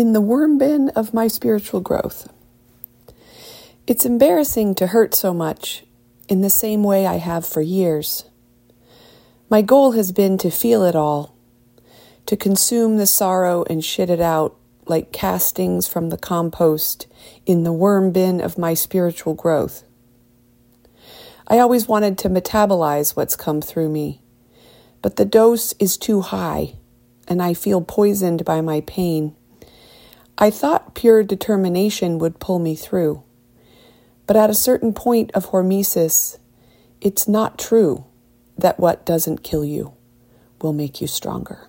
in the worm bin of my spiritual growth. It's embarrassing to hurt so much in the same way I have for years. My goal has been to feel it all, to consume the sorrow and shit it out like castings from the compost in the worm bin of my spiritual growth. I always wanted to metabolize what's come through me, but the dose is too high, and I feel poisoned by my pain. I thought pure determination would pull me through. But at a certain point of hormesis, it's not true that what doesn't kill you will make you stronger.